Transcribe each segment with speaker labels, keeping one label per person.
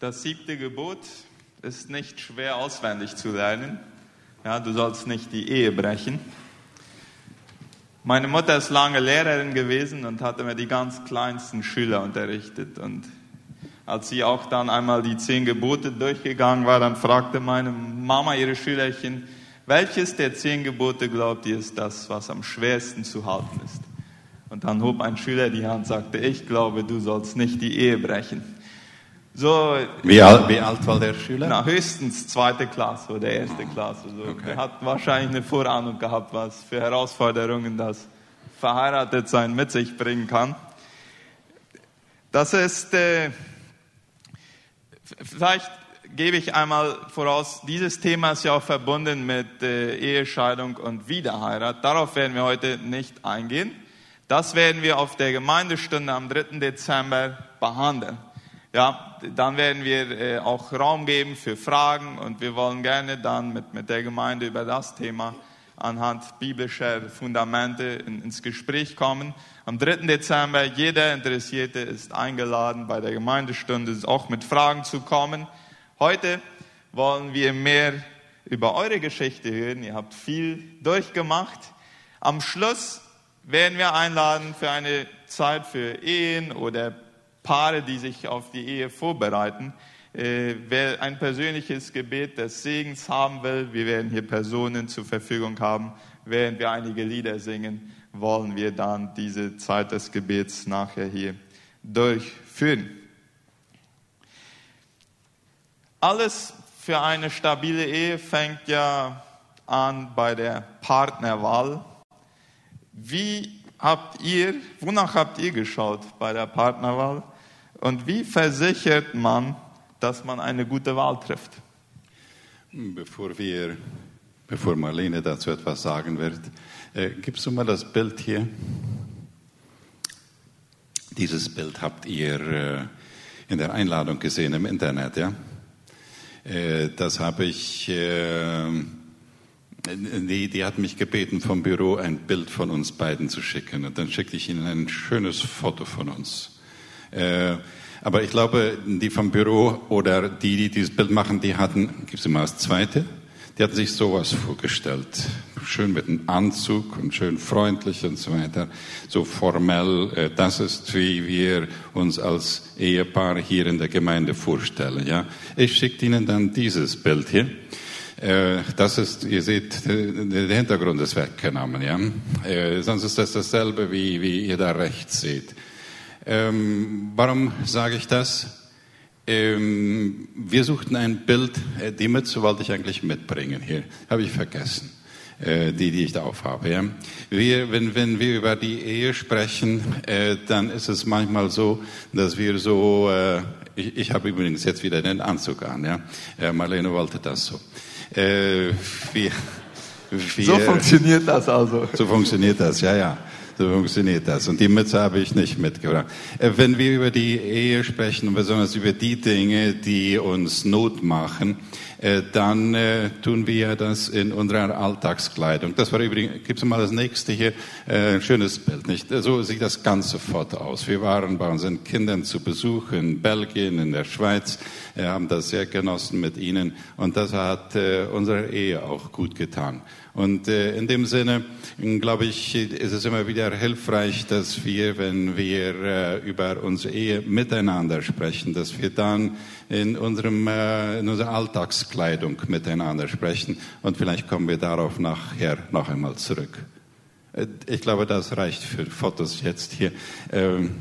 Speaker 1: Das siebte Gebot ist nicht schwer auswendig zu lernen. Ja, du sollst nicht die Ehe brechen. Meine Mutter ist lange Lehrerin gewesen und hatte mir die ganz kleinsten Schüler unterrichtet. Und als sie auch dann einmal die zehn Gebote durchgegangen war, dann fragte meine Mama ihre Schülerchen, welches der zehn Gebote glaubt ihr ist das, was am schwersten zu halten ist? Und dann hob ein Schüler die Hand und sagte, ich glaube, du sollst nicht die Ehe brechen.
Speaker 2: So, wie, alt, wie alt war der Schüler?
Speaker 1: Na, höchstens zweite Klasse oder erste Klasse. So. Okay. Er hat wahrscheinlich eine Vorahnung gehabt, was für Herausforderungen das Verheiratetsein mit sich bringen kann. Das ist, äh, vielleicht gebe ich einmal voraus, dieses Thema ist ja auch verbunden mit äh, Ehescheidung und Wiederheirat. Darauf werden wir heute nicht eingehen. Das werden wir auf der Gemeindestunde am 3. Dezember behandeln. Ja, dann werden wir äh, auch Raum geben für Fragen und wir wollen gerne dann mit, mit der Gemeinde über das Thema anhand biblischer Fundamente in, ins Gespräch kommen. Am 3. Dezember, jeder Interessierte ist eingeladen, bei der Gemeindestunde auch mit Fragen zu kommen. Heute wollen wir mehr über eure Geschichte hören. Ihr habt viel durchgemacht. Am Schluss werden wir einladen für eine Zeit für Ehen oder Paare, die sich auf die Ehe vorbereiten. Äh, wer ein persönliches Gebet des Segens haben will, wir werden hier Personen zur Verfügung haben. Während wir einige Lieder singen, wollen wir dann diese Zeit des Gebets nachher hier durchführen. Alles für eine stabile Ehe fängt ja an bei der Partnerwahl. Wie habt ihr, wonach habt ihr geschaut bei der Partnerwahl? Und wie versichert man, dass man eine gute Wahl trifft?
Speaker 2: Bevor wir, bevor Marlene dazu etwas sagen wird, äh, gibst du mal das Bild hier? Dieses Bild habt ihr äh, in der Einladung gesehen im Internet, ja? Äh, das habe ich, äh, die, die hat mich gebeten vom Büro ein Bild von uns beiden zu schicken. Und dann schickte ich ihnen ein schönes Foto von uns. Äh, aber ich glaube, die vom Büro oder die, die dieses Bild machen, die hatten, gibt es mal das zweite, die hatten sich sowas vorgestellt. Schön mit einem Anzug und schön freundlich und so weiter. So formell. Äh, das ist, wie wir uns als Ehepaar hier in der Gemeinde vorstellen. Ja, Ich schicke Ihnen dann dieses Bild hier. Äh, das ist, ihr seht, der Hintergrund ist weggenommen. Ja? Sonst ist das dasselbe, wie, wie ihr da rechts seht. Ähm, warum sage ich das? Ähm, wir suchten ein Bild, äh, die Mütze wollte ich eigentlich mitbringen. Hier habe ich vergessen, äh, die, die ich da aufhabe. Ja. Wir, wenn, wenn wir über die Ehe sprechen, äh, dann ist es manchmal so, dass wir so, äh, ich, ich habe übrigens jetzt wieder den Anzug an. Ja. Äh, Marlene wollte das so. Äh, wir,
Speaker 1: wir, so funktioniert das also.
Speaker 2: So funktioniert das, ja, ja. So funktioniert das. Und die Mütze habe ich nicht mitgebracht. Äh, wenn wir über die Ehe sprechen besonders über die Dinge, die uns Not machen, äh, dann äh, tun wir das in unserer Alltagskleidung. Das war übrigens, gibt's mal das nächste hier, ein schönes Bild, nicht? So sieht das ganze Foto aus. Wir waren bei unseren Kindern zu Besuch in Belgien, in der Schweiz, haben das sehr genossen mit ihnen und das hat unserer Ehe auch gut getan. Und äh, in dem Sinne, glaube ich, ist es immer wieder hilfreich, dass wir, wenn wir äh, über unsere Ehe miteinander sprechen, dass wir dann in, unserem, äh, in unserer Alltagskleidung miteinander sprechen. Und vielleicht kommen wir darauf nachher noch einmal zurück. Ich glaube, das reicht für Fotos jetzt hier. Ähm,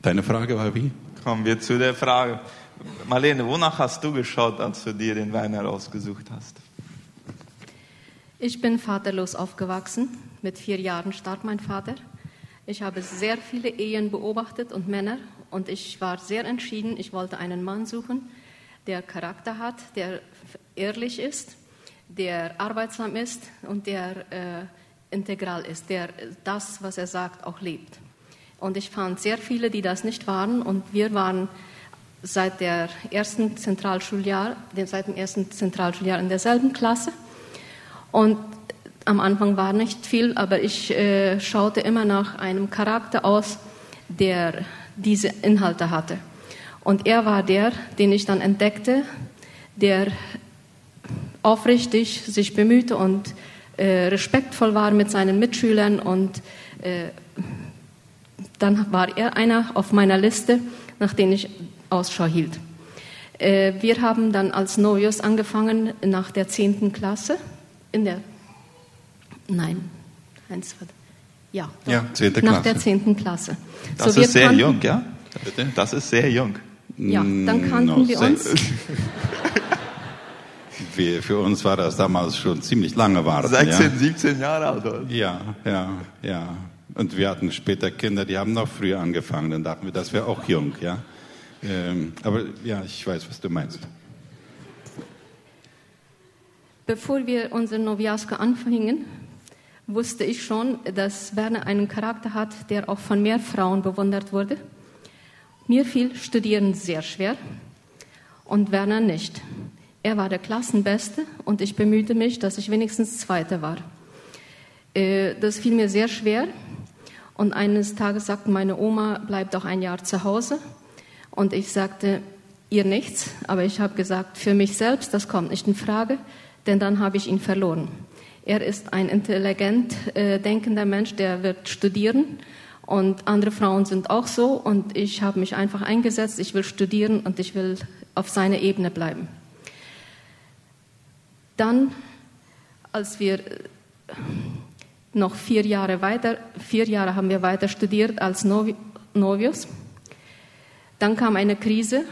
Speaker 2: deine Frage war wie?
Speaker 1: Kommen wir zu der Frage. Marlene, wonach hast du geschaut, als du dir den Wein herausgesucht hast?
Speaker 3: Ich bin vaterlos aufgewachsen. Mit vier Jahren starb mein Vater. Ich habe sehr viele Ehen beobachtet und Männer und ich war sehr entschieden. Ich wollte einen Mann suchen, der Charakter hat, der ehrlich ist, der arbeitsam ist und der äh, integral ist, der das, was er sagt, auch lebt. Und ich fand sehr viele, die das nicht waren und wir waren seit der ersten Zentralschuljahr, seit dem ersten Zentralschuljahr in derselben Klasse. Und am Anfang war nicht viel, aber ich äh, schaute immer nach einem Charakter aus, der diese Inhalte hatte. Und er war der, den ich dann entdeckte, der aufrichtig sich bemühte und äh, respektvoll war mit seinen Mitschülern. Und äh, dann war er einer auf meiner Liste, nach dem ich Ausschau hielt. Äh, wir haben dann als Novios angefangen nach der 10. Klasse. In der, nein, eins, ja, doch,
Speaker 2: Ja, 10.
Speaker 3: nach
Speaker 2: Klasse.
Speaker 3: der 10. Klasse.
Speaker 1: Das
Speaker 3: wir
Speaker 1: ist sehr
Speaker 3: kannten-
Speaker 1: jung, ja?
Speaker 2: Bitte?
Speaker 1: Das ist sehr jung.
Speaker 3: Ja, dann
Speaker 2: Mm,
Speaker 3: kannten
Speaker 2: no,
Speaker 3: wir
Speaker 2: sehr-
Speaker 3: uns.
Speaker 2: Wir, für uns war das damals schon ziemlich lange warten.
Speaker 1: 16, 17 Jahre alt. oder?
Speaker 2: Ja, ja, ja, ja. Und wir hatten später Kinder, die haben noch früher angefangen. Dann dachten wir, das wäre auch jung, ja. Ähm, aber ja, ich weiß, was du meinst.
Speaker 3: Bevor wir unser Noviasko anfingen, wusste ich schon, dass Werner einen Charakter hat, der auch von mehr Frauen bewundert wurde. Mir fiel Studieren sehr schwer und Werner nicht. Er war der Klassenbeste und ich bemühte mich, dass ich wenigstens Zweiter war. Äh, Das fiel mir sehr schwer und eines Tages sagte meine Oma, bleib doch ein Jahr zu Hause. Und ich sagte, ihr nichts, aber ich habe gesagt, für mich selbst, das kommt nicht in Frage, denn dann habe ich ihn verloren. Er ist ein intelligent äh, denkender Mensch, der wird studieren und andere Frauen sind auch so und ich habe mich einfach eingesetzt, ich will studieren und ich will auf seiner Ebene bleiben. Dann, als wir äh, noch vier Jahre weiter, vier Jahre haben wir weiter studiert als Novi Novios. Dann kam eine Krise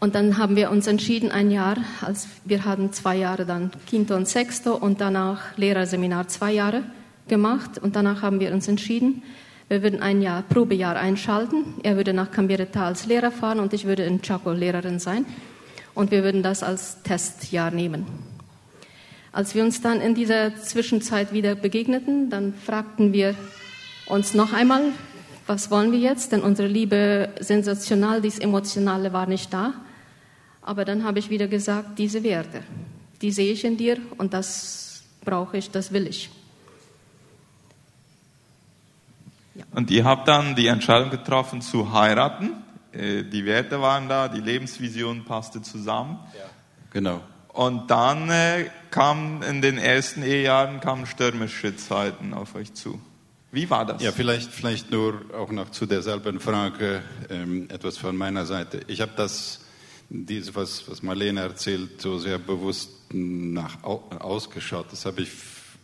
Speaker 3: und dann haben wir uns entschieden, ein Jahr, als wir hatten zwei Jahre dann Quinto und Sexto und danach Lehrerseminar zwei Jahre gemacht und danach haben wir uns entschieden, wir würden ein Jahr Probejahr einschalten. Er würde nach Cambiereta als Lehrer fahren und ich würde in Chaco Lehrerin sein und wir würden das als Testjahr nehmen. Als wir uns dann in dieser Zwischenzeit wieder begegneten, dann fragten wir uns noch einmal, was wollen wir jetzt? Denn unsere Liebe sensational, dieses Emotionale war nicht da. Aber dann habe ich wieder gesagt, diese Werte, die sehe ich in dir und das brauche ich, das will ich.
Speaker 1: Und ihr habt dann die Entscheidung getroffen zu heiraten. Äh, Die Werte waren da, die Lebensvision passte zusammen.
Speaker 2: Genau.
Speaker 1: Und dann äh, kamen in den ersten Ehejahren kamen stürmische Zeiten auf euch zu. Wie war das?
Speaker 2: Ja, vielleicht, vielleicht nur auch noch zu derselben Frage ähm, etwas von meiner Seite. Ich habe das, diese, was, was Marlene erzählt, so sehr bewusst nach au, ausgeschaut. Das habe ich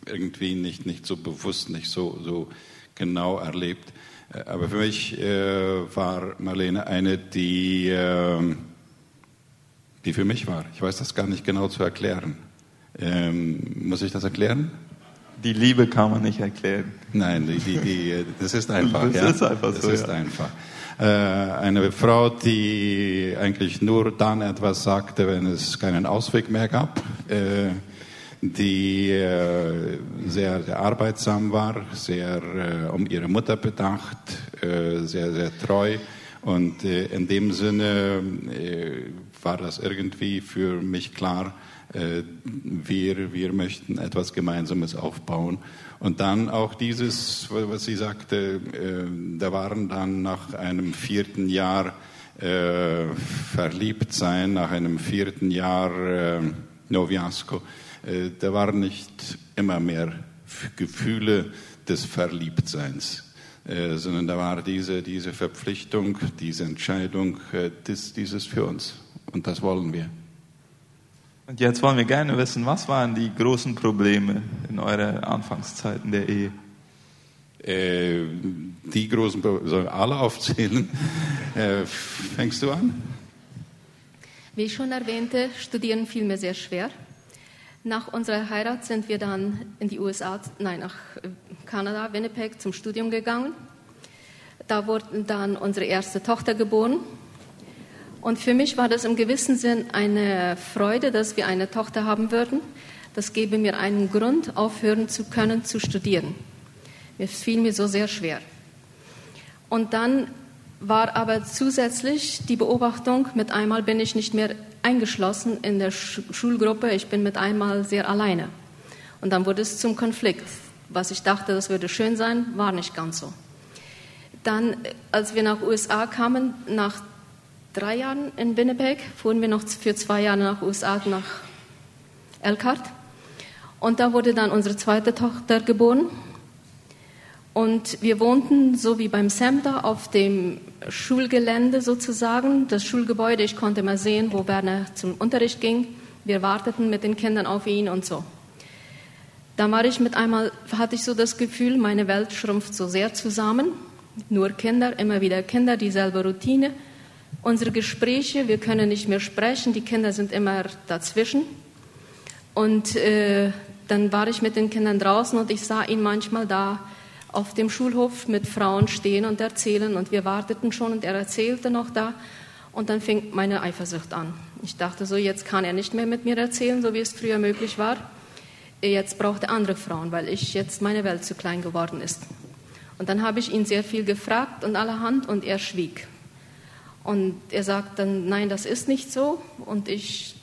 Speaker 2: irgendwie nicht, nicht so bewusst, nicht so, so genau erlebt. Äh, Aber für mich äh, war Marlene eine, die, äh, die für mich war. Ich weiß das gar nicht genau zu erklären. Ähm, muss ich das erklären?
Speaker 1: Die Liebe kann man nicht erklären.
Speaker 2: Nein, die, die, die, das ist einfach.
Speaker 1: Das
Speaker 2: ja.
Speaker 1: ist einfach
Speaker 2: das
Speaker 1: so,
Speaker 2: ist
Speaker 1: ja.
Speaker 2: einfach. Äh, eine Frau, die eigentlich nur dann etwas sagte, wenn es keinen Ausweg mehr gab, äh, die äh, sehr, arbeitsam war, sehr um ihre Mutter bedacht, sehr, sehr treu. Und in dem Sinne war das irgendwie für mich klar, wir, wir möchten etwas Gemeinsames aufbauen. Und dann auch dieses, was sie sagte, äh, da waren dann nach einem vierten Jahr äh, verliebt sein, nach einem vierten Jahr äh, Noviasco, äh, da waren nicht immer mehr Gefühle des Verliebtseins, äh, sondern da war diese, diese Verpflichtung, diese Entscheidung, äh, das, dieses für uns. Und das wollen wir.
Speaker 1: Und jetzt wollen wir gerne wissen, was waren die großen Probleme in eurer Anfangszeiten der Ehe?
Speaker 2: Äh, die großen, Pro- sollen alle aufzählen? Äh, fängst du an?
Speaker 3: Wie ich schon erwähnte, studieren fiel mir sehr schwer. Nach unserer Heirat sind wir dann in die USA, nein, nach äh, Kanada, Winnipeg zum Studium gegangen. Da wurde dann unsere erste Tochter geboren. Und für mich war das im gewissen Sinn eine Freude, dass wir eine Tochter haben würden. Das gebe mir einen Grund, aufhören zu können, zu studieren. Es fiel mir so sehr schwer. Und dann war aber zusätzlich die Beobachtung, mit einmal bin ich nicht mehr eingeschlossen in der Sch Schulgruppe, ich bin mit einmal sehr alleine. Und dann wurde es zum Konflikt. Was ich dachte, das würde schön sein, war nicht ganz so. Dann, äh, als wir nach USA kamen, nach drei Jahren in Winnipeg, fuhren wir noch für zwei Jahre nach USA, nach Elkhart. Und da wurde dann unsere zweite Tochter geboren. Und wir wohnten so wie beim Semter auf dem Schulgelände sozusagen, das Schulgebäude. Ich konnte mal sehen, wo Werner zum Unterricht ging. Wir warteten mit den Kindern auf ihn und so. Da war ich mit einmal, hatte ich so das Gefühl, meine Welt schrumpft so sehr zusammen. Nur Kinder, immer wieder Kinder, dieselbe Routine. Unsere Gespräche, wir können nicht mehr sprechen, die Kinder sind immer dazwischen. Und äh, dann war ich mit den Kindern draußen und ich sah ihn manchmal da auf dem Schulhof mit Frauen stehen und erzählen und wir warteten schon und er erzählte noch da und dann fing meine Eifersucht an. Ich dachte so, jetzt kann er nicht mehr mit mir erzählen, so wie es früher möglich war. Jetzt braucht er andere Frauen, weil ich jetzt meine Welt zu klein geworden ist. Und dann habe ich ihn sehr viel gefragt und allerhand und er schwieg. Und er sagt dann, nein, das ist nicht so und ich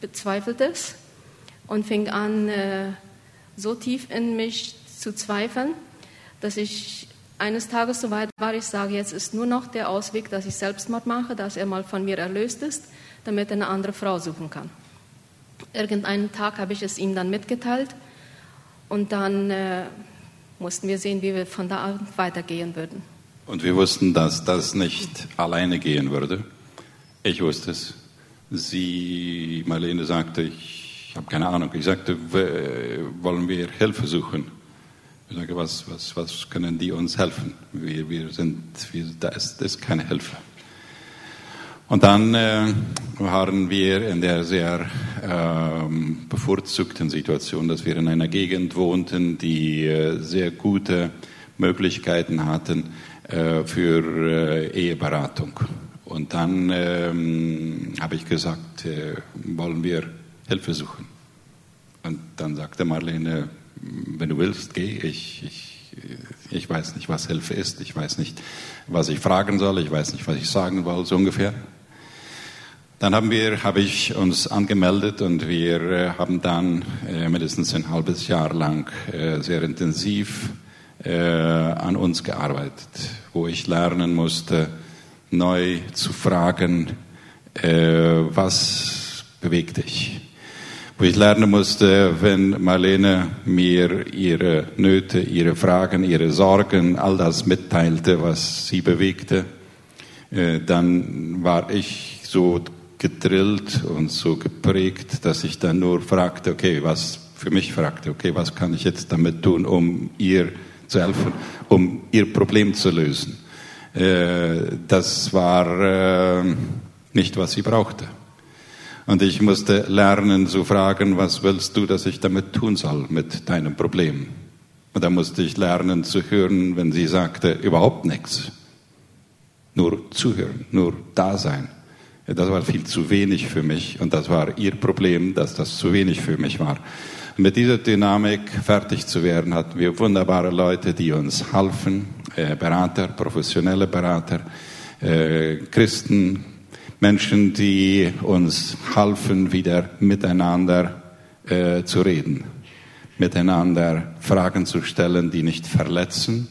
Speaker 3: bezweifelte es und fing an, äh, so tief in mich zu zweifeln, dass ich eines Tages so weit war, ich sage, jetzt ist nur noch der Ausweg, dass ich Selbstmord mache, dass er mal von mir erlöst ist, damit er eine andere Frau suchen kann. Irgendeinen Tag habe ich es ihm dann mitgeteilt und dann äh, mussten wir sehen, wie wir von da an weitergehen würden.
Speaker 2: Und wir wussten, dass das nicht alleine gehen würde. Ich wusste es. Sie, Marlene, sagte, ich habe keine Ahnung. Ich sagte, wollen wir Hilfe suchen? Ich sage, was, was, was können die uns helfen? Wir, wir sind, wir, da ist, ist keine Hilfe. Und dann äh, waren wir in der sehr ähm, bevorzugten Situation, dass wir in einer Gegend wohnten, die äh, sehr gute Möglichkeiten hatten für äh, Eheberatung. Und dann ähm, habe ich gesagt, äh, wollen wir Hilfe suchen. Und dann sagte Marlene, wenn du willst, geh. Ich, ich, ich weiß nicht, was Hilfe ist. Ich weiß nicht, was ich fragen soll. Ich weiß nicht, was ich sagen will, so ungefähr. Dann haben wir, habe ich uns angemeldet und wir äh, haben dann äh, mindestens ein halbes Jahr lang äh, sehr intensiv äh, an uns gearbeitet, wo ich lernen musste, neu zu fragen, äh, was bewegt dich? wo ich lernen musste, wenn Marlene mir ihre Nöte, ihre Fragen, ihre Sorgen, all das mitteilte, was sie bewegte, äh, dann war ich so gedrillt und so geprägt, dass ich dann nur fragte, okay, was für mich fragte, okay, was kann ich jetzt damit tun, um ihr zu helfen, um ihr Problem zu lösen. Äh, das war äh, nicht, was sie brauchte. Und ich musste lernen zu fragen, was willst du, dass ich damit tun soll mit deinem Problem? Und da musste ich lernen zu hören, wenn sie sagte, überhaupt nichts. Nur zuhören, nur da sein. Das war viel zu wenig für mich und das war ihr Problem, dass das zu wenig für mich war. Mit dieser Dynamik fertig zu werden, hatten wir wunderbare Leute, die uns halfen, äh, Berater, professionelle Berater, äh, Christen, Menschen, die uns halfen, wieder miteinander äh, zu reden, miteinander Fragen zu stellen, die nicht verletzen,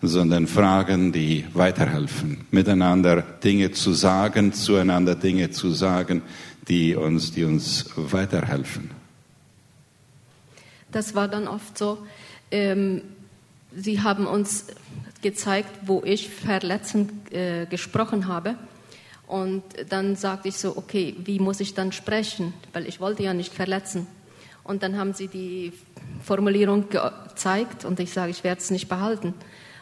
Speaker 2: sondern Fragen, die weiterhelfen, miteinander Dinge zu sagen, zueinander Dinge zu sagen, die uns, die uns weiterhelfen.
Speaker 3: Das war dann oft so. Ähm, Sie haben uns gezeigt, wo ich verletzend äh, gesprochen habe. Und dann sagte ich so, okay, wie muss ich dann sprechen? Weil ich wollte ja nicht verletzen. Und dann haben sie die Formulierung gezeigt und ich sage, ich werde es nicht behalten.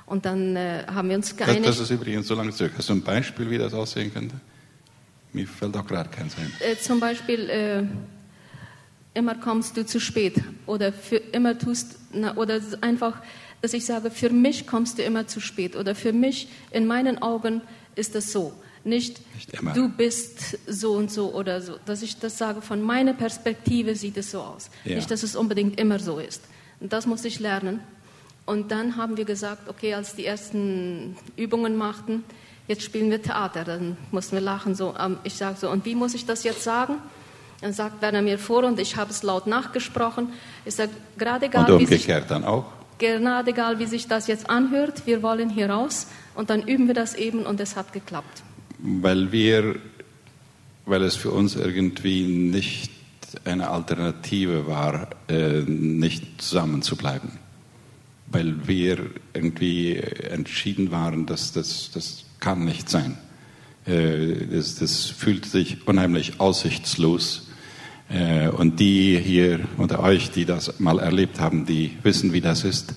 Speaker 3: Und dann äh, haben wir uns geeinigt.
Speaker 2: Das, das, ist übrigens so lange zurück. Hast du ein Beispiel, wie das aussehen könnte? Mir fällt auch gerade keins ein.
Speaker 3: Äh, zum Beispiel, äh, immer kommst du zu spät. Oder für immer tust, na, oder einfach, dass ich sage, für mich kommst du immer zu spät. Oder für mich, in meinen Augen ist das so. Nicht, nicht du bist so und so oder so. Dass ich das sage, von meiner Perspektive sieht es so aus. Ja. Nicht, dass es unbedingt immer so ist. Und das muss ich lernen. Und dann haben wir gesagt, okay, als die ersten Übungen machten, jetzt spielen wir Theater. Dann mussten wir lachen. So, ähm, ich sage so, und wie muss ich das jetzt sagen? Dann sagt Werner mir vor und ich habe es laut nachgesprochen. Ich sage, gerade egal.
Speaker 2: Und umgekehrt dann auch?
Speaker 3: Gnade, egal wie sich das jetzt anhört, wir wollen hier raus und dann üben wir das eben und es hat geklappt.
Speaker 2: Weil wir, weil es für uns irgendwie nicht eine Alternative war, äh, nicht zusammen zu bleiben. Weil wir irgendwie entschieden waren, dass das, das kann nicht sein. Äh, das, das fühlt sich unheimlich aussichtslos. Äh, und die hier unter euch, die das mal erlebt haben, die wissen, wie das ist.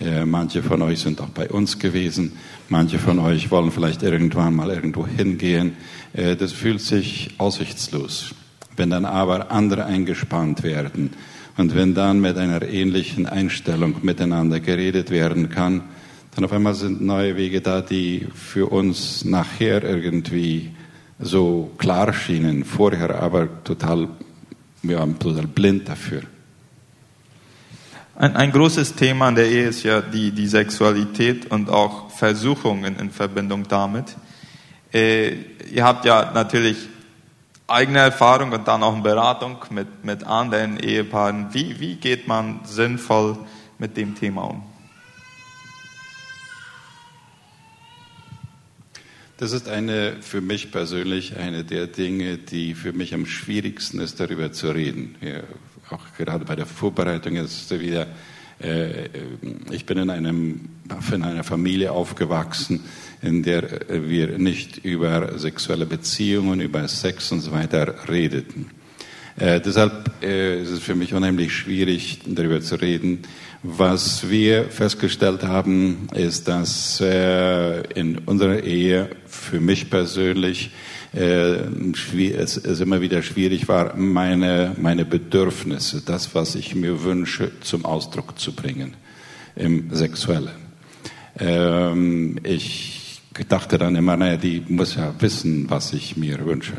Speaker 2: Äh, manche von euch sind auch bei uns gewesen. Manche von euch wollen vielleicht irgendwann mal irgendwo hingehen. Das fühlt sich aussichtslos. Wenn dann aber andere eingespannt werden und wenn dann mit einer ähnlichen Einstellung miteinander geredet werden kann, dann auf einmal sind neue Wege da, die für uns nachher irgendwie so klar schienen, vorher aber total, wir waren total blind dafür.
Speaker 1: Ein, ein großes Thema in der Ehe ist ja die, die Sexualität und auch Versuchungen in Verbindung damit. Äh, ihr habt ja natürlich eigene Erfahrung und dann auch eine Beratung mit, mit anderen Ehepaaren. Wie, wie geht man sinnvoll mit dem Thema um?
Speaker 2: Das ist eine, für mich persönlich, eine der Dinge, die für mich am schwierigsten ist, darüber zu reden. Ja, auch gerade bei der Vorbereitung ist wieder, äh, ich bin in, einem, in einer Familie aufgewachsen, in der wir nicht über sexuelle Beziehungen, über Sex und so weiter redeten. Äh, deshalb äh, ist es für mich unheimlich schwierig, darüber zu reden. Was wir festgestellt haben, ist, dass äh, in unserer Ehe für mich persönlich äh, es, es immer wieder schwierig war, meine, meine Bedürfnisse, das, was ich mir wünsche, zum Ausdruck zu bringen im Sexuellen. Ähm, ich dachte dann immer, naja, die muss ja wissen, was ich mir wünsche.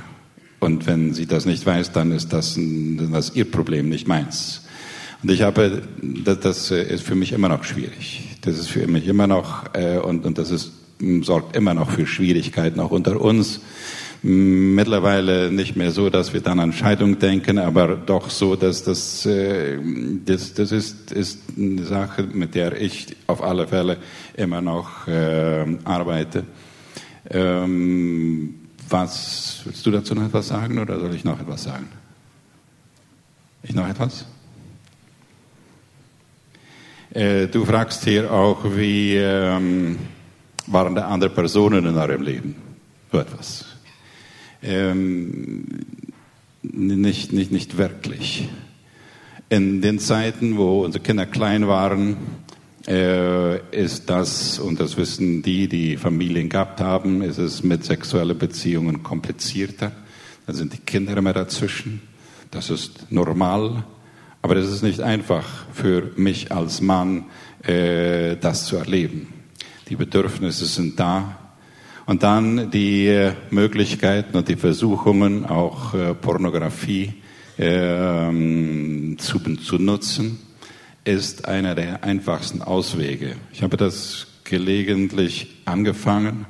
Speaker 2: Und wenn sie das nicht weiß, dann ist das, ein, das ist ihr Problem, nicht meins. Und ich habe, das, das ist für mich immer noch schwierig. Das ist für mich immer noch, äh, und, und das ist, sorgt immer noch für Schwierigkeiten, auch unter uns. Mittlerweile nicht mehr so, dass wir dann an Scheidung denken, aber doch so, dass das, äh, das, das ist, ist eine Sache, mit der ich auf alle Fälle immer noch äh, arbeite. Ähm, was, willst du dazu noch etwas sagen oder soll ich noch etwas sagen? Ich noch etwas? Äh, du fragst hier auch, wie ähm, waren da andere Personen in eurem Leben? So etwas. Ähm, nicht, nicht, nicht wirklich. In den Zeiten, wo unsere Kinder klein waren, äh, ist das, und das wissen die, die Familien gehabt haben, ist es mit sexuellen Beziehungen komplizierter. Da sind die Kinder immer dazwischen. Das ist normal. Aber es ist nicht einfach für mich als Mann, äh, das zu erleben. Die Bedürfnisse sind da. Und dann die äh, Möglichkeiten und die Versuchungen, auch äh, Pornografie äh, zu, zu nutzen ist einer der einfachsten Auswege. Ich habe das gelegentlich angefangen,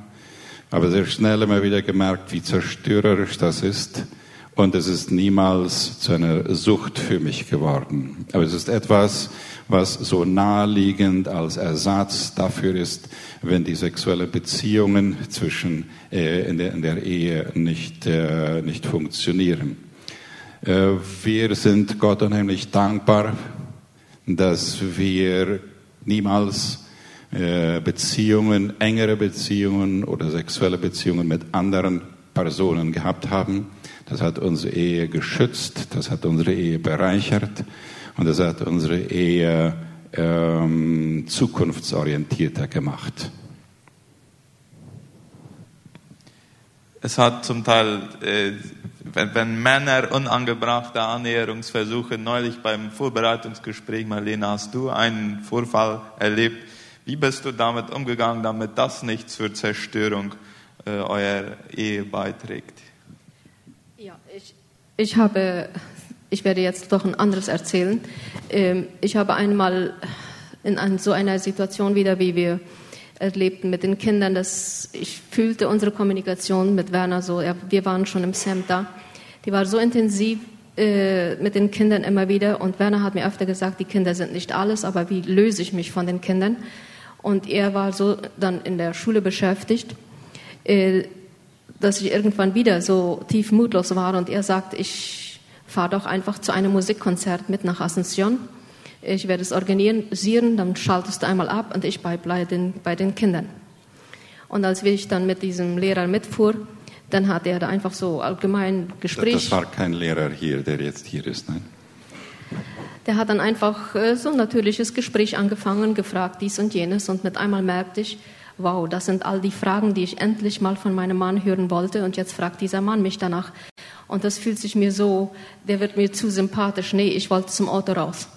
Speaker 2: aber sehr schnell immer wieder gemerkt, wie zerstörerisch das ist. Und es ist niemals zu einer Sucht für mich geworden. Aber es ist etwas, was so naheliegend als Ersatz dafür ist, wenn die sexuelle Beziehungen zwischen äh, in, der, in, der, Ehe nicht, äh, nicht funktionieren. Äh, wir sind Gott unheimlich dankbar dass wir niemals äh, Beziehungen, engere Beziehungen oder sexuelle Beziehungen mit anderen Personen gehabt haben. Das hat unsere Ehe geschützt, das hat unsere Ehe bereichert und das hat unsere Ehe ähm, zukunftsorientierter gemacht.
Speaker 1: Es hat zum Teil äh, wenn, wenn Männer unangebrachte Annäherungsversuche, neulich beim Vorbereitungsgespräch, Marlene, hast du einen Vorfall erlebt? Wie bist du damit umgegangen, damit das nicht zur Zerstörung äh, eurer Ehe beiträgt?
Speaker 3: Ich, habe, ich werde jetzt doch ein anderes erzählen. Ähm, ich habe einmal in so einer Situation wieder, wie wir erlebten mit den Kindern, dass ich fühlte unsere Kommunikation mit Werner so, wir waren schon im Center, die war so intensiv, äh, mit den Kindern immer wieder. Und Werner hat mir öfter gesagt, die Kinder sind nicht alles, aber wie löse ich mich von den Kindern? Und er war so dann in der Schule beschäftigt, äh, dass ich irgendwann wieder so tief mutlos war. Und er sagt, ich fahre doch einfach zu einem Musikkonzert mit nach Asunción. Ich werde es organisieren, dann schaltest du einmal ab und ich bleibe bei den, bei den Kindern. Und als ich dann mit diesem Lehrer mitfuhr, dann hat er da einfach so allgemein Gespräch.
Speaker 2: Das war kein Lehrer hier, der jetzt hier ist, nein?
Speaker 3: Der hat dann einfach äh, so ein natürliches Gespräch angefangen, gefragt dies und jenes und mit einmal merkte ich, wow, das sind all die Fragen, die ich endlich mal von meinem Mann hören wollte und jetzt fragt dieser Mann mich danach. Und das fühlt sich mir so, der wird mir zu sympathisch. Nee, ich wollte zum Auto raus.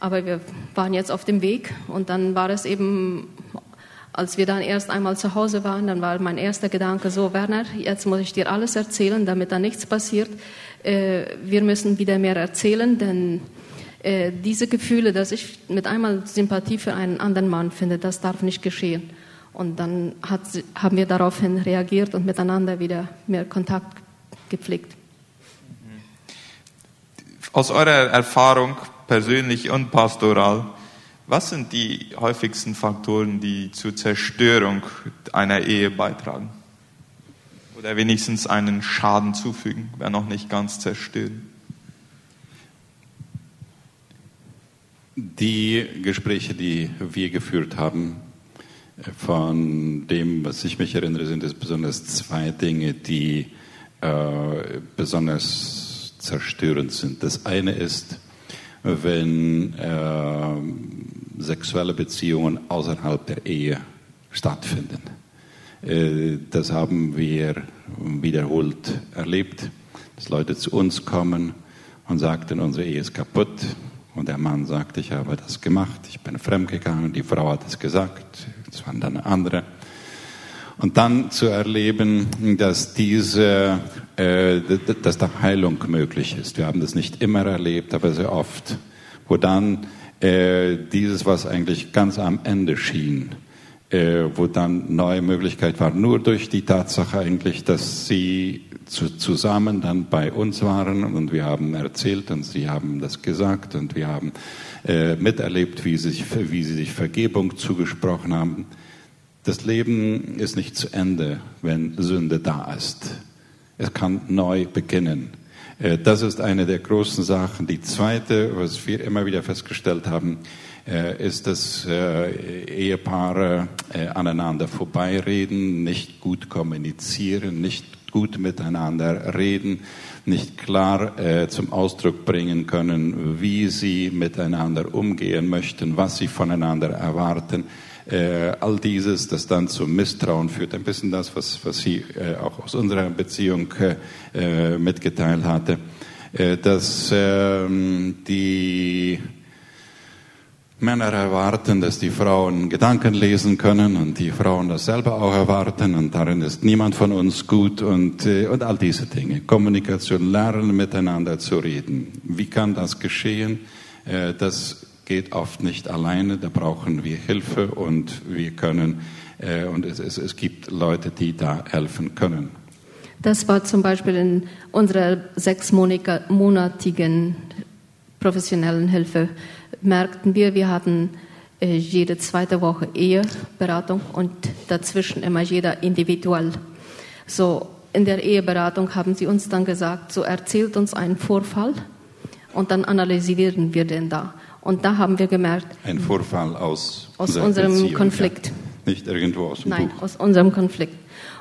Speaker 3: Aber wir waren jetzt auf dem Weg und dann war es eben, als wir dann erst einmal zu Hause waren, dann war mein erster Gedanke so, Werner, jetzt muss ich dir alles erzählen, damit da nichts passiert. Äh, wir müssen wieder mehr erzählen, denn äh, diese Gefühle, dass ich mit einmal Sympathie für einen anderen Mann finde, das darf nicht geschehen. Und dann hat, haben wir daraufhin reagiert und miteinander wieder mehr Kontakt gepflegt.
Speaker 1: Aus eurer Erfahrung, persönlich und pastoral, was sind die häufigsten Faktoren, die zur Zerstörung einer Ehe beitragen? Oder wenigstens einen Schaden zufügen, wenn auch nicht ganz zerstören?
Speaker 2: Die Gespräche, die wir geführt haben, von dem, was ich mich erinnere, sind es besonders zwei Dinge, die äh, besonders zerstörend sind. Das eine ist, wenn äh, sexuelle Beziehungen außerhalb der Ehe stattfinden. Äh, das haben wir wiederholt erlebt, dass Leute zu uns kommen und sagten, unsere Ehe ist kaputt, und der Mann sagt, ich habe das gemacht, ich bin fremdgegangen, die Frau hat es gesagt, es waren dann andere. Und dann zu erleben, dass diese, äh, dass da Heilung möglich ist. Wir haben das nicht immer erlebt, aber sehr oft, wo dann äh, dieses, was eigentlich ganz am Ende schien, äh, wo dann neue Möglichkeit war, nur durch die Tatsache eigentlich, dass sie zu, zusammen dann bei uns waren und wir haben erzählt und sie haben das gesagt und wir haben äh, miterlebt, wie sie, sich, wie sie sich Vergebung zugesprochen haben. Das Leben ist nicht zu Ende, wenn Sünde da ist. Es kann neu beginnen. Äh, das ist eine der großen Sachen. Die zweite, was wir immer wieder festgestellt haben, ist, dass äh, Ehepaare aneinander vorbeireden, nicht gut kommunizieren, nicht gut miteinander reden, nicht klar äh, zum Ausdruck bringen können, wie sie miteinander umgehen möchten, was sie voneinander erwarten. Äh, all dieses, das dann zum Misstrauen führt, ein bisschen das, was, was sie äh, auch aus unserer Beziehung äh, mitgeteilt hatte, äh, dass ähm, die Männer erwarten, dass die Frauen Gedanken lesen können und die Frauen das selber auch erwarten und darin ist niemand von uns gut und, äh, und all diese Dinge. Kommunikation, lernen miteinander zu reden. Wie kann das geschehen? Äh, das geht oft nicht alleine, da brauchen wir Hilfe und wir können, äh, und es, es, es gibt Leute, die da helfen können.
Speaker 3: Das war zum Beispiel in unserer sechsmonatigen professionellen Hilfe merkten wir, wir hatten äh, jede zweite Woche Eheberatung und dazwischen immer jeder individuell. So in der Eheberatung haben sie uns dann gesagt, so erzählt uns einen Vorfall und dann analysieren wir den da. Und da haben wir gemerkt,
Speaker 2: ein Vorfall aus,
Speaker 3: aus unserem Konflikt. Ja.
Speaker 2: Nicht irgendwo aus dem
Speaker 3: Nein,
Speaker 2: Buch.
Speaker 3: aus unserem Konflikt.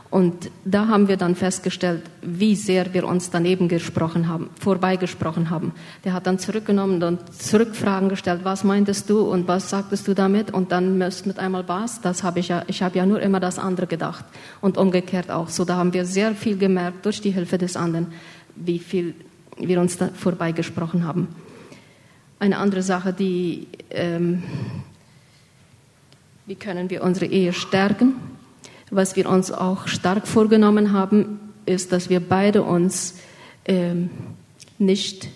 Speaker 3: Und da haben wir dann festgestellt, wie sehr wir uns daneben gesprochen haben, vorbeigesprochen haben. Der hat dann zurückgenommen und Zurückfragen gestellt, was meintest du und was sagtest du damit? Und dann mit einmal was, das habe ich ja, ich habe ja nur immer das andere gedacht. Und umgekehrt auch. So, da haben wir sehr viel gemerkt durch die Hilfe des anderen, wie viel wir uns da vorbeigesprochen haben. Eine andere Sache, die, ähm, wie können wir unsere Ehe stärken? Was wir uns auch stark vorgenommen haben, ist, dass wir beide uns ähm, nicht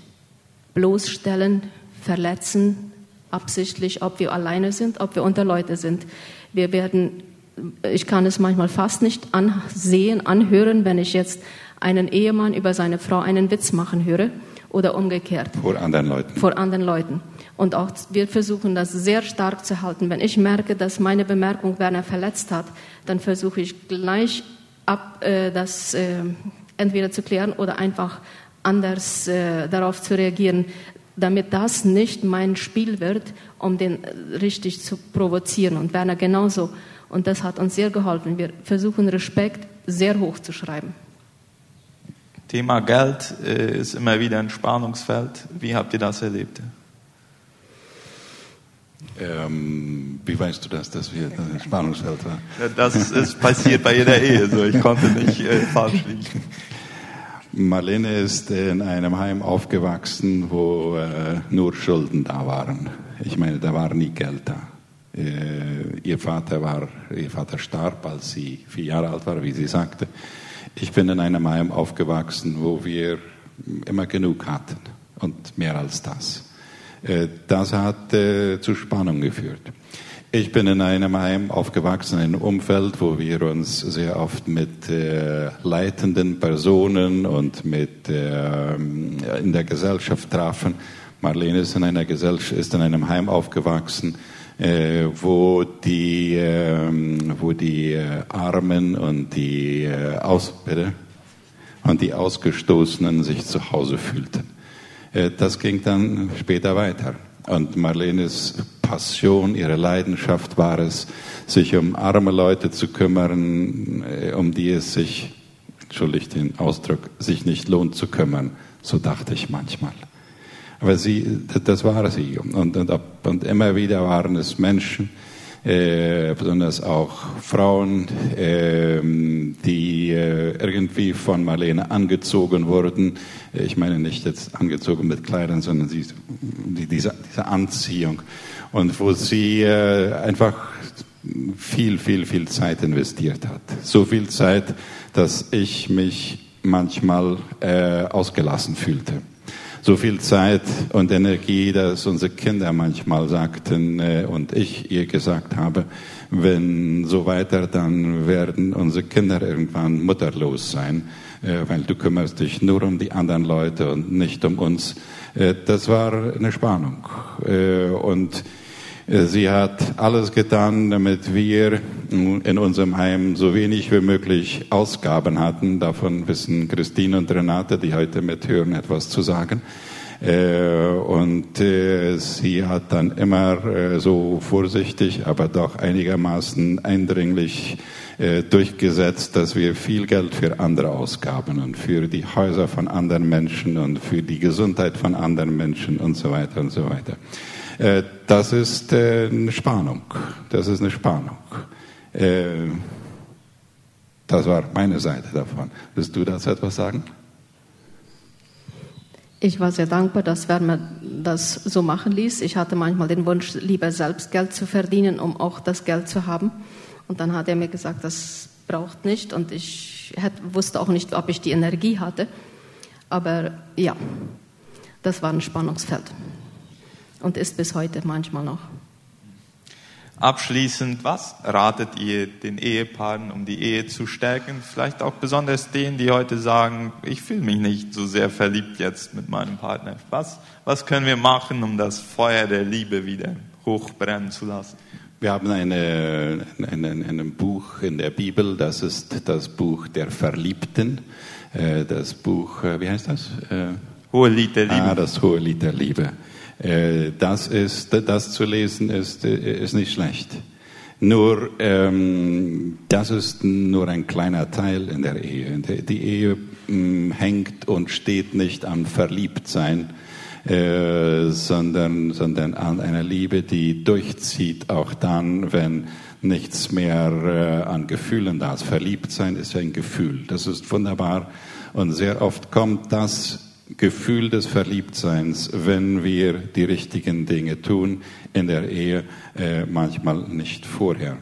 Speaker 3: bloßstellen, verletzen, absichtlich, ob wir alleine sind, ob wir unter Leute sind. Wir werden, ich kann es manchmal fast nicht ansehen, anhören, wenn ich jetzt einen Ehemann über seine Frau einen Witz machen höre oder umgekehrt.
Speaker 2: Vor anderen Leuten.
Speaker 3: Vor anderen Leuten. Und auch wir versuchen das sehr stark zu halten. Wenn ich merke, dass meine Bemerkung Werner verletzt hat, dann versuche ich gleich ab, äh, das äh, entweder zu klären oder einfach anders äh, darauf zu reagieren, damit das nicht mein Spiel wird, um den richtig zu provozieren. Und Werner genauso. Und das hat uns sehr geholfen. Wir versuchen Respekt sehr hoch zu schreiben.
Speaker 1: Thema Geld äh, ist immer wieder ein Spannungsfeld. Wie habt ihr das erlebt?
Speaker 2: Ähm, wie weißt du das, dass wir ein Spannungsfeld waren?
Speaker 1: Das ist passiert bei jeder Ehe so. Ich konnte nicht äh, falsch liegen.
Speaker 2: Marlene ist in einem Heim aufgewachsen, wo äh, nur Schulden da waren. Ich meine, da war nie Geld da. Äh, ihr Vater war, ihr Vater starb, als sie vier Jahre alt war, wie sie sagte. Ich bin in einem Heim aufgewachsen, wo wir immer genug hatten und mehr als das. Äh, das hat äh, zu Spannung geführt. Ich bin in einem Heim aufgewachsen, in einem Umfeld, wo wir uns sehr oft mit äh, leitenden Personen und mit äh, in der Gesellschaft trafen. Marlene ist in einer Gesellschaft, ist in einem Heim aufgewachsen, wo die, äh, wo die äh, Armen und die äh, Aus bitte? und die Ausgestoßenen sich zu Hause fühlten. Äh, das ging dann später weiter. Und Marlenes Passion, ihre Leidenschaft war es, sich um arme Leute zu kümmern, äh, um die es sich, entschuldigt den Ausdruck, sich nicht lohnt zu kümmern. So dachte ich manchmal. Aber sie, das war sie. Und, und, und immer wieder waren es Menschen, äh, besonders auch Frauen, äh, die äh, irgendwie von Marlene angezogen wurden. Ich meine nicht jetzt angezogen mit Kleidern, sondern sie, die, diese, diese Anziehung. Und wo sie äh, einfach viel, viel, viel Zeit investiert hat. So viel Zeit, dass ich mich manchmal äh, ausgelassen fühlte so viel Zeit und Energie, dass unsere Kinder manchmal sagten äh, und ich ihr gesagt habe, wenn so weiter, dann werden unsere Kinder irgendwann mutterlos sein, äh, weil du kümmerst dich nur um die anderen Leute und nicht um uns. Äh, das war eine Spannung. Und Sie hat alles getan, damit wir in unserem Heim so wenig wie möglich Ausgaben hatten. Davon wissen Christine und Renate, die heute mithören, etwas zu sagen. Äh, und äh, sie hat dann immer so vorsichtig, aber doch einigermaßen eindringlich durchgesetzt, dass wir viel Geld für andere ausgaben und für die Häuser von anderen Menschen und für die Gesundheit von anderen Menschen und so weiter und so weiter. Äh, das ist äh, eine Spannung. Das ist eine Spannung. Äh, das war meine Seite davon. Willst du dazu etwas sagen?
Speaker 3: Ich war sehr dankbar, dass Werner das so machen ließ. Ich hatte manchmal den Wunsch, lieber selbst Geld zu verdienen, um auch das Geld zu haben. Und dann hat er mir gesagt, das braucht nicht. Und ich wusste auch nicht, ob ich die Energie hatte. Aber ja, das war ein Spannungsfeld und ist bis heute manchmal noch.
Speaker 1: Abschließend, was ratet ihr den Ehepaaren, um die Ehe zu stärken? Vielleicht auch besonders denen, die heute sagen, ich fühle mich nicht so sehr verliebt jetzt mit meinem Partner. Was, was können wir machen, um das Feuer der Liebe wieder hochbrennen zu lassen?
Speaker 2: Wir haben eine, eine, ein Buch in der Bibel, das ist das Buch der Verliebten. Äh, das Buch, äh, wie heißt das?
Speaker 1: Äh, Hohe Lied der Liebe.
Speaker 2: Ah, das Hohe Lied der Liebe. Äh, das, ist, das zu lesen ist, äh, ist nicht schlecht. Nur, ähm, das ist nur ein kleiner Teil in der Ehe. Die Ehe mh, mm, hängt und steht nicht am Verliebtsein, äh, sondern, sondern an einer Liebe, die durchzieht, auch dann, wenn nichts mehr äh, an Gefühlen da ist. Verliebtsein ist ein Gefühl. Das ist wunderbar. Und sehr oft kommt das Gefühl des Verliebtseins, wenn wir die richtigen Dinge tun in der Ehe, äh, manchmal nicht vorher.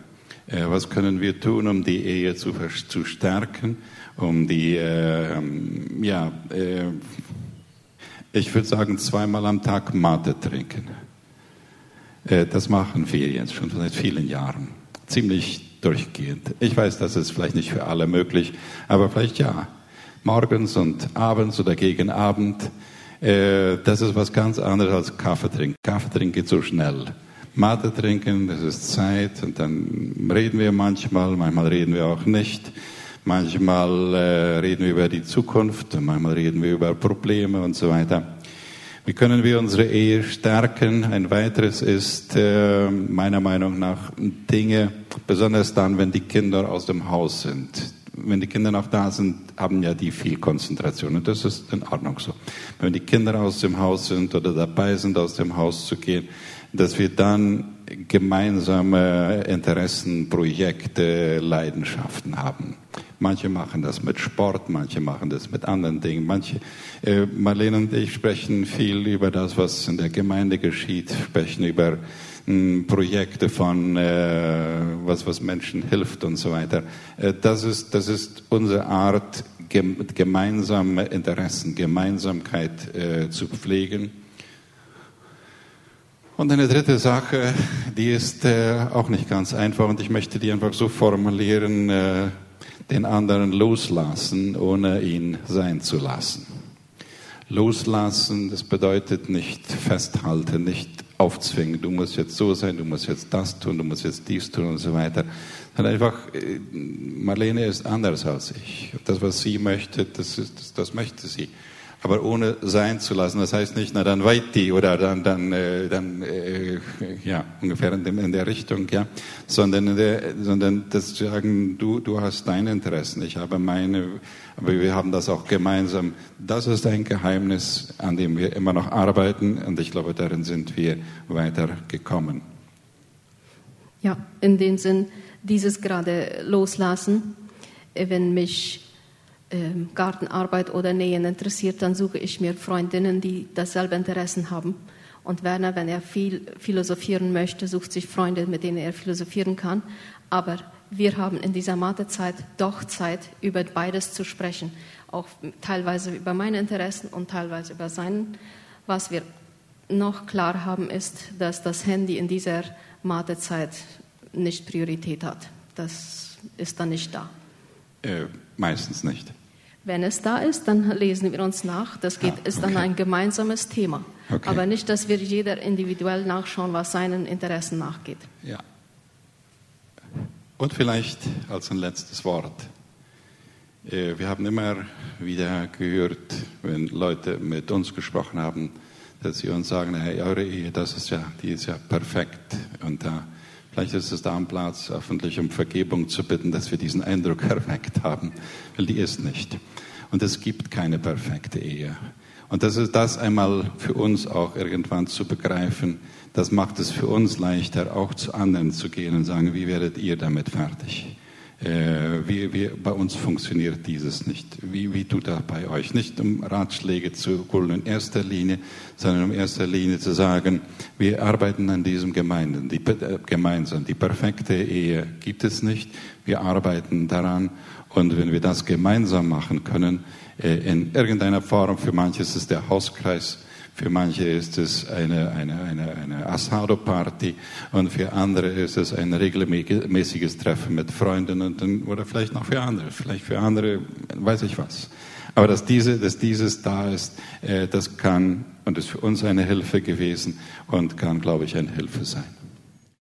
Speaker 2: Äh, was können wir tun, um die Ehe zu, zu stärken, um die, äh, ähm, ja, äh, ich würde sagen, zweimal am Tag Mate trinken. Äh, das machen wir jetzt schon seit vielen Jahren. Ziemlich durchgehend. Ich weiß, das ist vielleicht nicht für alle möglich, aber vielleicht ja morgens und abends oder gegen Abend. Äh, das ist was ganz anderes als Kaffee trinken. Kaffee trinken geht so schnell. Mate trinken, das ist Zeit und dann reden wir manchmal, manchmal reden wir auch nicht. Manchmal äh, reden wir über die Zukunft, manchmal reden wir über Probleme und so weiter. Wie können wir unsere Ehe stärken? Ein weiteres ist äh, meiner Meinung nach Dinge, besonders dann, wenn die Kinder aus dem Haus sind. Wenn die Kinder noch da sind, haben ja die viel Konzentration und das ist in Ordnung so. Wenn die Kinder aus dem Haus sind oder dabei sind, aus dem Haus zu gehen, dass wir dann gemeinsame Interessen, Projekte, Leidenschaften haben. Manche machen das mit Sport, manche machen das mit anderen Dingen. Manche, äh, Marlene und ich sprechen viel über das, was in der Gemeinde geschieht, sprechen über mh, hm, Projekte von äh, was, was Menschen hilft und so weiter. Äh, das ist, das ist unsere Art, gemeinsame Interessen, Gemeinsamkeit äh, zu pflegen. Und eine dritte Sache, die ist äh, auch nicht ganz einfach und ich möchte die einfach so formulieren, äh, den anderen loslassen, ohne ihn sein zu lassen. Loslassen, das bedeutet nicht festhalten, nicht aufzwingen, du musst jetzt so sein, du musst jetzt das tun, du musst jetzt dies tun und so weiter. Sondern einfach, äh, Marlene ist anders als ich. Das, was sie möchte, das, ist, das, das möchte sie aber ohne sein zu lassen. Das heißt nicht, na dann weiti oder dann, dann, äh, dann äh, ja, ungefähr in, dem, in der Richtung, ja, sondern, der, sondern das zu sagen, du, du hast deine Interessen, ich habe meine, aber wir haben das auch gemeinsam. Das ist ein Geheimnis, an dem wir immer noch arbeiten und ich glaube, darin sind wir weitergekommen.
Speaker 3: Ja, in dem Sinn, dieses gerade loslassen, wenn mich Gartenarbeit oder Nähen interessiert, dann suche ich mir Freundinnen, die dasselbe Interessen haben. Und Werner, wenn er viel philosophieren möchte, sucht sich Freunde, mit denen er philosophieren kann. Aber wir haben in dieser Mathezeit doch Zeit, über beides zu sprechen. Auch teilweise über meine Interessen und teilweise über seinen. Was wir noch klar haben, ist, dass das Handy in dieser Mathezeit nicht Priorität hat. Das ist dann nicht da.
Speaker 2: Äh, meistens nicht.
Speaker 3: Wenn es da ist, dann lesen wir uns nach. Das geht, ah, okay. ist dann ein gemeinsames Thema. Okay. Aber nicht, dass wir jeder individuell nachschauen, was seinen Interessen nachgeht.
Speaker 2: Ja. Und vielleicht als ein letztes Wort. Äh, wir haben immer wieder gehört, wenn Leute mit uns gesprochen haben, dass sie uns sagen, hey, eure Ehe, das ist ja, die ist ja perfekt. Und da, vielleicht ist es da am Platz, öffentlich um Vergebung zu bitten, dass wir diesen Eindruck erweckt haben, weil die ist nicht. Und es gibt keine perfekte Ehe. Und das ist das einmal für uns auch irgendwann zu begreifen. Das macht es für uns leichter, auch zu anderen zu gehen und sagen, wie werdet ihr damit fertig? Äh, wie, wie, bei uns funktioniert dieses nicht. Wie, wie tut das bei euch? Nicht um Ratschläge zu holen in erster Linie, sondern in erster Linie zu sagen, wir arbeiten an diesem Gemeinden, die, äh, gemeinsam. Die perfekte Ehe gibt es nicht. Wir arbeiten daran und wenn wir das gemeinsam machen können, äh, in irgendeiner Form, für manche ist der Hauskreis, für manche ist es eine, eine, eine, eine Asado-Party und für andere ist es ein regelmäßiges Treffen mit Freunden und, oder vielleicht noch für andere, vielleicht für andere, weiß ich was. Aber dass, diese, dass dieses da ist, äh, das kann und ist für uns eine Hilfe gewesen und kann, glaube ich, eine Hilfe sein.